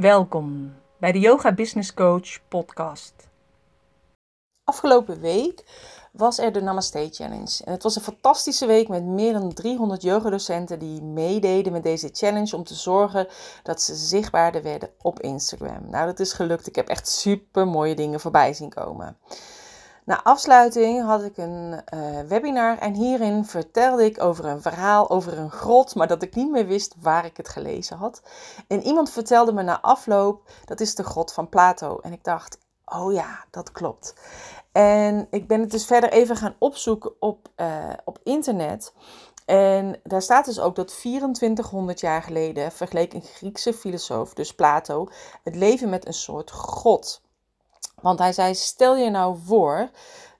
Welkom bij de Yoga Business Coach podcast. Afgelopen week was er de Namaste Challenge. En het was een fantastische week met meer dan 300 yogadocenten die meededen met deze challenge om te zorgen dat ze zichtbaarder werden op Instagram. Nou, dat is gelukt. Ik heb echt super mooie dingen voorbij zien komen. Na afsluiting had ik een uh, webinar en hierin vertelde ik over een verhaal over een grot, maar dat ik niet meer wist waar ik het gelezen had. En iemand vertelde me na afloop, dat is de grot van Plato. En ik dacht, oh ja, dat klopt. En ik ben het dus verder even gaan opzoeken op, uh, op internet. En daar staat dus ook dat 2400 jaar geleden vergeleek een Griekse filosoof, dus Plato, het leven met een soort god. Want hij zei: Stel je nou voor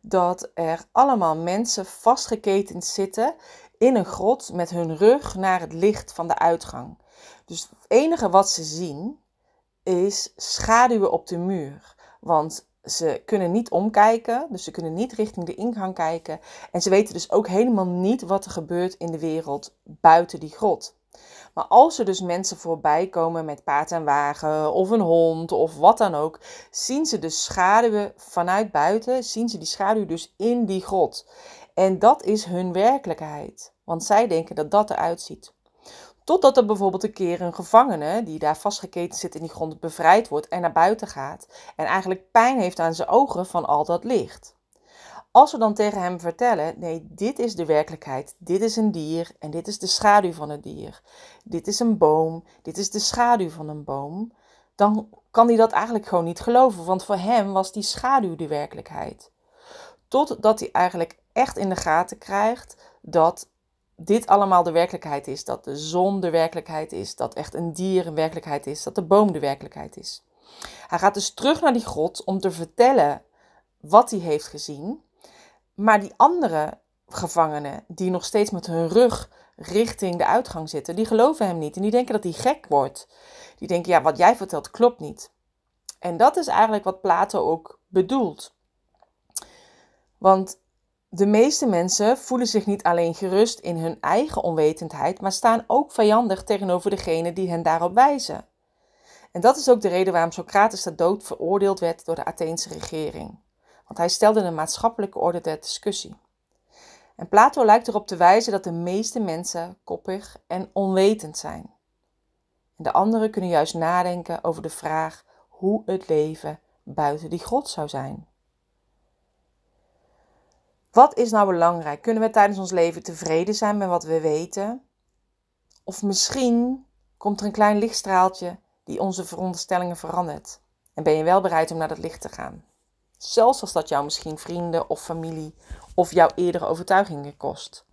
dat er allemaal mensen vastgeketend zitten in een grot met hun rug naar het licht van de uitgang. Dus het enige wat ze zien is schaduwen op de muur. Want ze kunnen niet omkijken, dus ze kunnen niet richting de ingang kijken. En ze weten dus ook helemaal niet wat er gebeurt in de wereld buiten die grot. Maar als er dus mensen voorbij komen met paard en wagen of een hond of wat dan ook, zien ze de schaduwen vanuit buiten, zien ze die schaduw dus in die grot. En dat is hun werkelijkheid, want zij denken dat dat eruit ziet. Totdat er bijvoorbeeld een keer een gevangene die daar vastgeketen zit in die grond bevrijd wordt en naar buiten gaat en eigenlijk pijn heeft aan zijn ogen van al dat licht. Als we dan tegen hem vertellen: nee, dit is de werkelijkheid, dit is een dier en dit is de schaduw van het dier, dit is een boom, dit is de schaduw van een boom, dan kan hij dat eigenlijk gewoon niet geloven, want voor hem was die schaduw de werkelijkheid. Totdat hij eigenlijk echt in de gaten krijgt dat dit allemaal de werkelijkheid is, dat de zon de werkelijkheid is, dat echt een dier een werkelijkheid is, dat de boom de werkelijkheid is. Hij gaat dus terug naar die grot om te vertellen wat hij heeft gezien. Maar die andere gevangenen, die nog steeds met hun rug richting de uitgang zitten, die geloven hem niet. En die denken dat hij gek wordt. Die denken, ja, wat jij vertelt klopt niet. En dat is eigenlijk wat Plato ook bedoelt. Want de meeste mensen voelen zich niet alleen gerust in hun eigen onwetendheid, maar staan ook vijandig tegenover degene die hen daarop wijzen. En dat is ook de reden waarom Socrates ter dood veroordeeld werd door de Atheense regering want hij stelde een maatschappelijke orde ter discussie. En Plato lijkt erop te wijzen dat de meeste mensen koppig en onwetend zijn. De anderen kunnen juist nadenken over de vraag hoe het leven buiten die grot zou zijn. Wat is nou belangrijk? Kunnen we tijdens ons leven tevreden zijn met wat we weten? Of misschien komt er een klein lichtstraaltje die onze veronderstellingen verandert. En ben je wel bereid om naar dat licht te gaan? Zelfs als dat jou misschien vrienden of familie of jouw eerdere overtuigingen kost.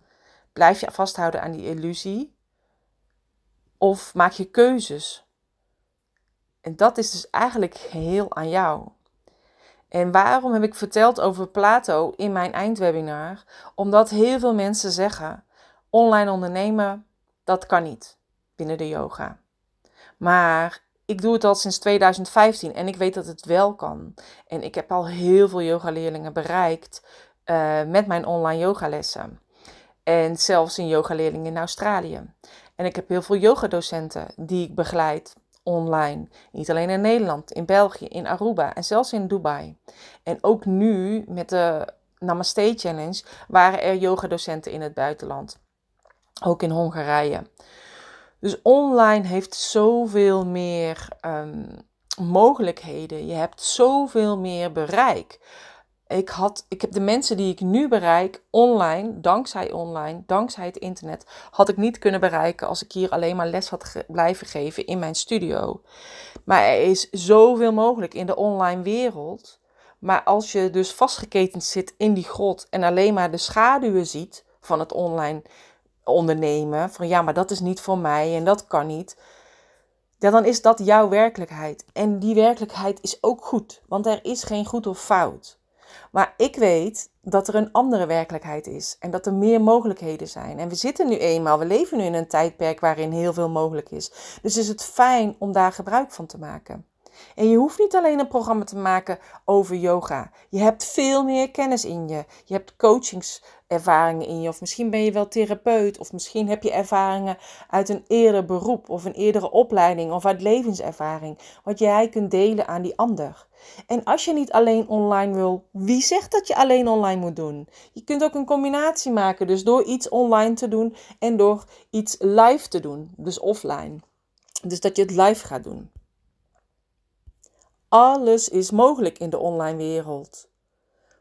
Blijf je vasthouden aan die illusie of maak je keuzes? En dat is dus eigenlijk heel aan jou. En waarom heb ik verteld over Plato in mijn eindwebinar? Omdat heel veel mensen zeggen: online ondernemen, dat kan niet binnen de yoga. Maar ik doe het al sinds 2015 en ik weet dat het wel kan. En ik heb al heel veel yogaleerlingen bereikt uh, met mijn online yogalessen. En zelfs een yogaleerling in Australië. En ik heb heel veel yogadocenten die ik begeleid online. Niet alleen in Nederland, in België, in Aruba en zelfs in Dubai. En ook nu met de Namaste Challenge waren er yogadocenten in het buitenland. Ook in Hongarije. Dus online heeft zoveel meer um, mogelijkheden. Je hebt zoveel meer bereik. Ik, had, ik heb de mensen die ik nu bereik online, dankzij online, dankzij het internet, had ik niet kunnen bereiken als ik hier alleen maar les had blijven geven in mijn studio. Maar er is zoveel mogelijk in de online wereld. Maar als je dus vastgeketend zit in die grot en alleen maar de schaduwen ziet van het online ondernemen. Van ja, maar dat is niet voor mij en dat kan niet. Ja, dan is dat jouw werkelijkheid. En die werkelijkheid is ook goed, want er is geen goed of fout. Maar ik weet dat er een andere werkelijkheid is en dat er meer mogelijkheden zijn. En we zitten nu eenmaal, we leven nu in een tijdperk waarin heel veel mogelijk is. Dus is het fijn om daar gebruik van te maken. En je hoeft niet alleen een programma te maken over yoga. Je hebt veel meer kennis in je. Je hebt coachingservaringen in je. Of misschien ben je wel therapeut. Of misschien heb je ervaringen uit een eerder beroep. Of een eerdere opleiding. Of uit levenservaring. Wat jij kunt delen aan die ander. En als je niet alleen online wil, wie zegt dat je alleen online moet doen? Je kunt ook een combinatie maken. Dus door iets online te doen en door iets live te doen. Dus offline. Dus dat je het live gaat doen. Alles is mogelijk in de online wereld.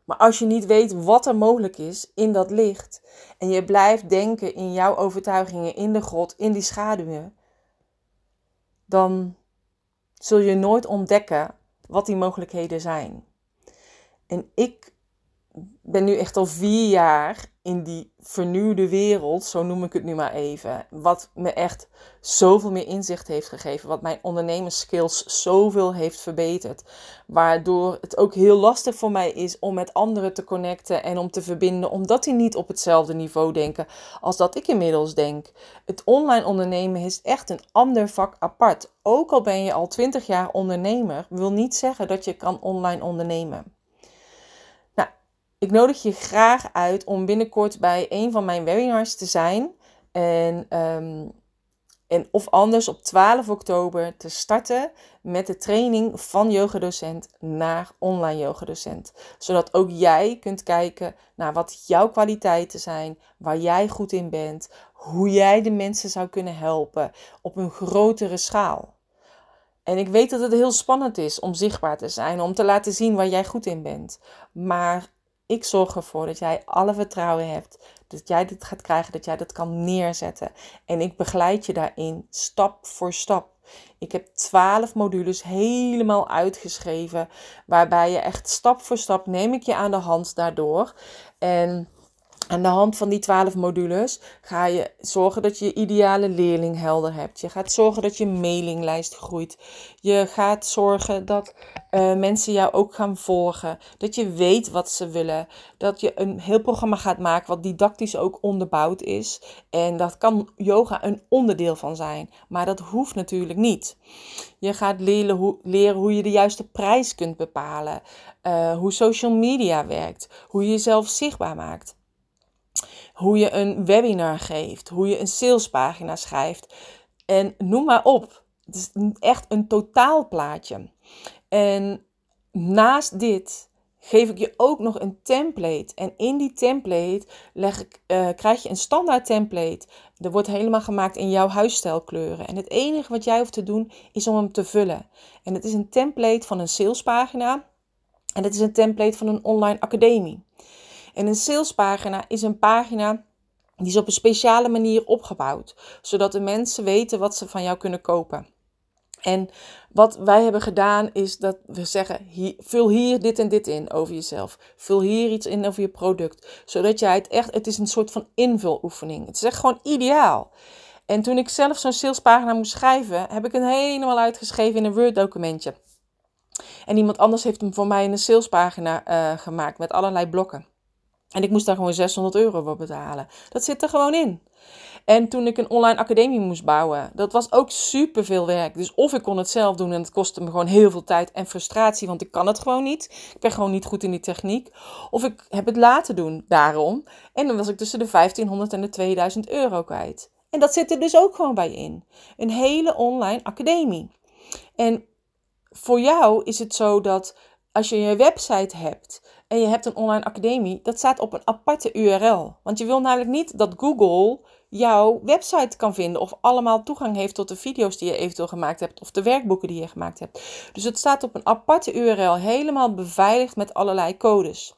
Maar als je niet weet wat er mogelijk is in dat licht en je blijft denken in jouw overtuigingen, in de grot, in die schaduwen, dan zul je nooit ontdekken wat die mogelijkheden zijn. En ik ben nu echt al vier jaar in die vernieuwde wereld, zo noem ik het nu maar even. Wat me echt zoveel meer inzicht heeft gegeven. Wat mijn ondernemerskills zoveel heeft verbeterd. Waardoor het ook heel lastig voor mij is om met anderen te connecten en om te verbinden. Omdat die niet op hetzelfde niveau denken als dat ik inmiddels denk. Het online ondernemen is echt een ander vak apart. Ook al ben je al twintig jaar ondernemer, wil niet zeggen dat je kan online ondernemen. Ik nodig je graag uit om binnenkort bij een van mijn webinars te zijn. En, ehm, en of anders op 12 oktober te starten met de training van yogadocent naar online yogadocent. Zodat ook jij kunt kijken naar wat jouw kwaliteiten zijn, waar jij goed in bent, hoe jij de mensen zou kunnen helpen op een grotere schaal. En ik weet dat het heel spannend is om zichtbaar te zijn, om te laten zien waar jij goed in bent. Maar ik zorg ervoor dat jij alle vertrouwen hebt. Dat jij dit gaat krijgen, dat jij dat kan neerzetten. En ik begeleid je daarin stap voor stap. Ik heb twaalf modules helemaal uitgeschreven. Waarbij je echt stap voor stap neem ik je aan de hand daardoor. En aan de hand van die twaalf modules ga je zorgen dat je ideale leerling helder hebt. Je gaat zorgen dat je mailinglijst groeit. Je gaat zorgen dat uh, mensen jou ook gaan volgen. Dat je weet wat ze willen. Dat je een heel programma gaat maken wat didactisch ook onderbouwd is. En dat kan yoga een onderdeel van zijn. Maar dat hoeft natuurlijk niet. Je gaat leren hoe, leren hoe je de juiste prijs kunt bepalen. Uh, hoe social media werkt. Hoe je jezelf zichtbaar maakt hoe je een webinar geeft, hoe je een salespagina schrijft. En noem maar op. Het is echt een totaalplaatje. En naast dit geef ik je ook nog een template. En in die template leg ik, uh, krijg je een standaard template. Er wordt helemaal gemaakt in jouw huisstijlkleuren. En het enige wat jij hoeft te doen is om hem te vullen. En het is een template van een salespagina. En het is een template van een online academie. En een salespagina is een pagina die is op een speciale manier opgebouwd, zodat de mensen weten wat ze van jou kunnen kopen. En wat wij hebben gedaan is dat we zeggen: vul hier dit en dit in over jezelf. Vul hier iets in over je product. Zodat jij het echt, het is een soort van invuloefening. Het is echt gewoon ideaal. En toen ik zelf zo'n salespagina moest schrijven, heb ik hem helemaal uitgeschreven in een Word documentje. En iemand anders heeft hem voor mij in een salespagina uh, gemaakt met allerlei blokken. En ik moest daar gewoon 600 euro voor betalen. Dat zit er gewoon in. En toen ik een online academie moest bouwen, dat was ook super veel werk. Dus of ik kon het zelf doen en het kostte me gewoon heel veel tijd en frustratie, want ik kan het gewoon niet. Ik ben gewoon niet goed in die techniek. Of ik heb het laten doen daarom. En dan was ik tussen de 1500 en de 2000 euro kwijt. En dat zit er dus ook gewoon bij in. Een hele online academie. En voor jou is het zo dat als je je website hebt en je hebt een online academie, dat staat op een aparte URL. Want je wil namelijk niet dat Google jouw website kan vinden of allemaal toegang heeft tot de video's die je eventueel gemaakt hebt of de werkboeken die je gemaakt hebt. Dus het staat op een aparte URL, helemaal beveiligd met allerlei codes.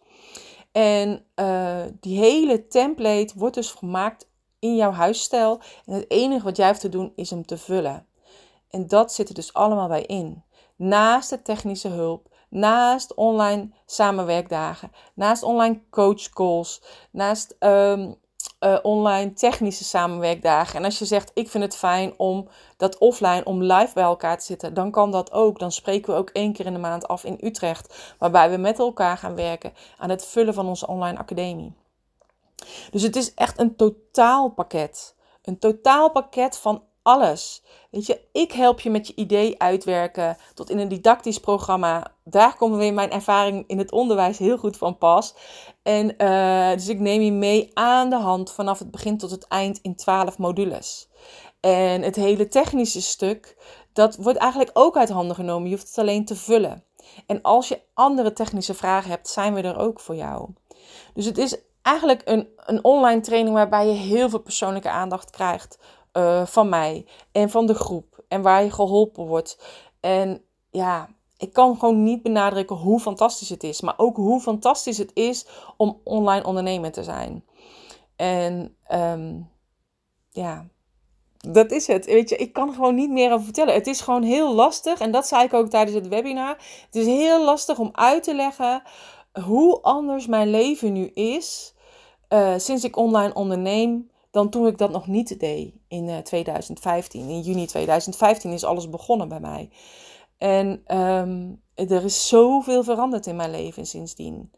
En uh, die hele template wordt dus gemaakt in jouw huisstijl. En het enige wat jij hebt te doen is hem te vullen. En dat zit er dus allemaal bij in. Naast de technische hulp, naast online samenwerkdagen, naast online coachcalls, naast um, uh, online technische samenwerkdagen. En als je zegt, ik vind het fijn om dat offline, om live bij elkaar te zitten, dan kan dat ook. Dan spreken we ook één keer in de maand af in Utrecht, waarbij we met elkaar gaan werken aan het vullen van onze online academie. Dus het is echt een totaalpakket. Een totaalpakket van alles. Weet je, ik help je met je idee uitwerken tot in een didactisch programma. Daar komt weer mijn ervaring in het onderwijs heel goed van pas. En uh, dus ik neem je mee aan de hand vanaf het begin tot het eind in 12 modules. En het hele technische stuk, dat wordt eigenlijk ook uit handen genomen. Je hoeft het alleen te vullen. En als je andere technische vragen hebt, zijn we er ook voor jou. Dus het is eigenlijk een, een online training waarbij je heel veel persoonlijke aandacht krijgt uh, van mij en van de groep. En waar je geholpen wordt. En ja, ik kan gewoon niet benadrukken hoe fantastisch het is. Maar ook hoe fantastisch het is om online ondernemer te zijn. En um, ja, dat is het. Weet je, ik kan gewoon niet meer over vertellen. Het is gewoon heel lastig. En dat zei ik ook tijdens het webinar. Het is heel lastig om uit te leggen hoe anders mijn leven nu is. Uh, sinds ik online onderneem. Dan toen ik dat nog niet deed in uh, eh, 2015. In juni 2015 is alles begonnen bij mij. En um, er is zoveel veranderd in mijn leven sindsdien.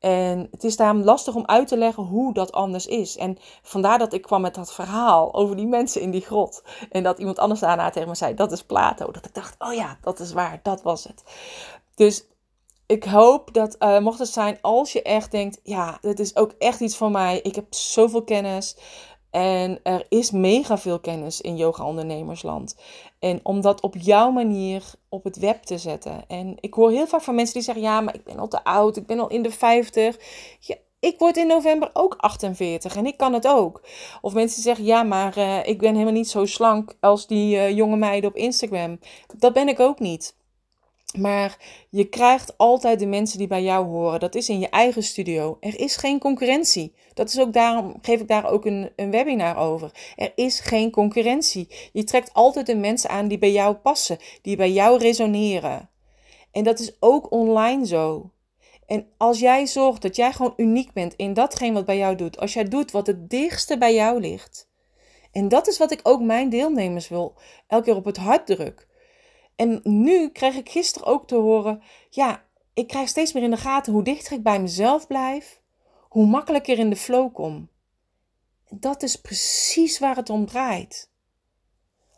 En het is daarom lastig om uit te leggen hoe dat anders is. En vandaar dat ik kwam met dat verhaal over die mensen in die grot. En dat iemand anders daarna tegen me zei: dat is Plato. Dat ik dacht: oh ja, dat is waar, dat was het. Dus ik hoop dat, uh, mocht het zijn, als je echt denkt: ja, dit is ook echt iets voor mij. Ik heb zoveel kennis. En er is mega veel kennis in yoga ondernemersland. En om dat op jouw manier op het web te zetten. En ik hoor heel vaak van mensen die zeggen: Ja, maar ik ben al te oud, ik ben al in de 50. Ja, ik word in november ook 48 en ik kan het ook. Of mensen zeggen: Ja, maar uh, ik ben helemaal niet zo slank als die uh, jonge meiden op Instagram. Dat ben ik ook niet. Maar je krijgt altijd de mensen die bij jou horen. Dat is in je eigen studio. Er is geen concurrentie. Dat is ook daarom geef ik daar ook een, een webinar over. Er is geen concurrentie. Je trekt altijd de mensen aan die bij jou passen, die bij jou resoneren. En dat is ook online zo. En als jij zorgt dat jij gewoon uniek bent in datgene wat bij jou doet, als jij doet wat het dichtste bij jou ligt. En dat is wat ik ook mijn deelnemers wil elke keer op het hart druk. En nu kreeg ik gisteren ook te horen, ja, ik krijg steeds meer in de gaten hoe dichter ik bij mezelf blijf, hoe makkelijker in de flow kom. Dat is precies waar het om draait.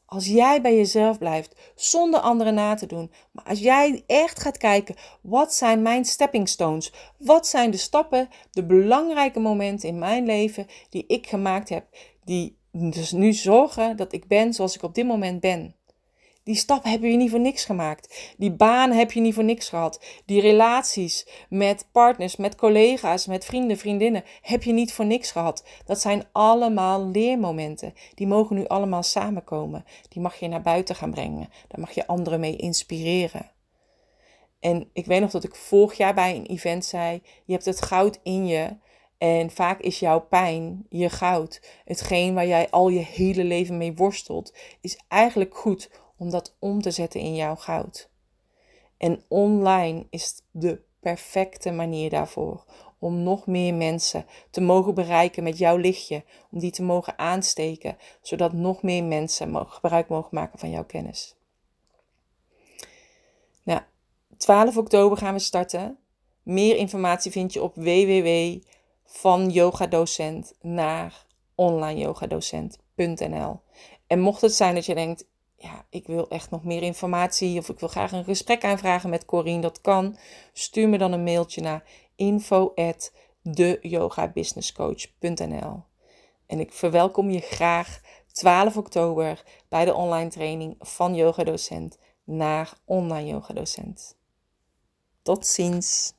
Als jij bij jezelf blijft, zonder anderen na te doen, maar als jij echt gaat kijken, wat zijn mijn stepping stones? Wat zijn de stappen, de belangrijke momenten in mijn leven die ik gemaakt heb, die dus nu zorgen dat ik ben zoals ik op dit moment ben? Die stap heb je niet voor niks gemaakt. Die baan heb je niet voor niks gehad. Die relaties met partners, met collega's, met vrienden, vriendinnen heb je niet voor niks gehad. Dat zijn allemaal leermomenten. Die mogen nu allemaal samenkomen. Die mag je naar buiten gaan brengen. Daar mag je anderen mee inspireren. En ik weet nog dat ik vorig jaar bij een event zei: Je hebt het goud in je. En vaak is jouw pijn je goud. Hetgeen waar jij al je hele leven mee worstelt, is eigenlijk goed om dat om te zetten in jouw goud. En online is de perfecte manier daarvoor. Om nog meer mensen te mogen bereiken met jouw lichtje. Om die te mogen aansteken. Zodat nog meer mensen gebruik mogen maken van jouw kennis. Nou, 12 oktober gaan we starten. Meer informatie vind je op www van yogadocent naar onlineyogadocent.nl. En mocht het zijn dat je denkt, ja, ik wil echt nog meer informatie of ik wil graag een gesprek aanvragen met Corine, dat kan. Stuur me dan een mailtje naar info at deyogabusinesscoach.nl En ik verwelkom je graag 12 oktober bij de online training van yogadocent naar online yogadocent. Tot ziens!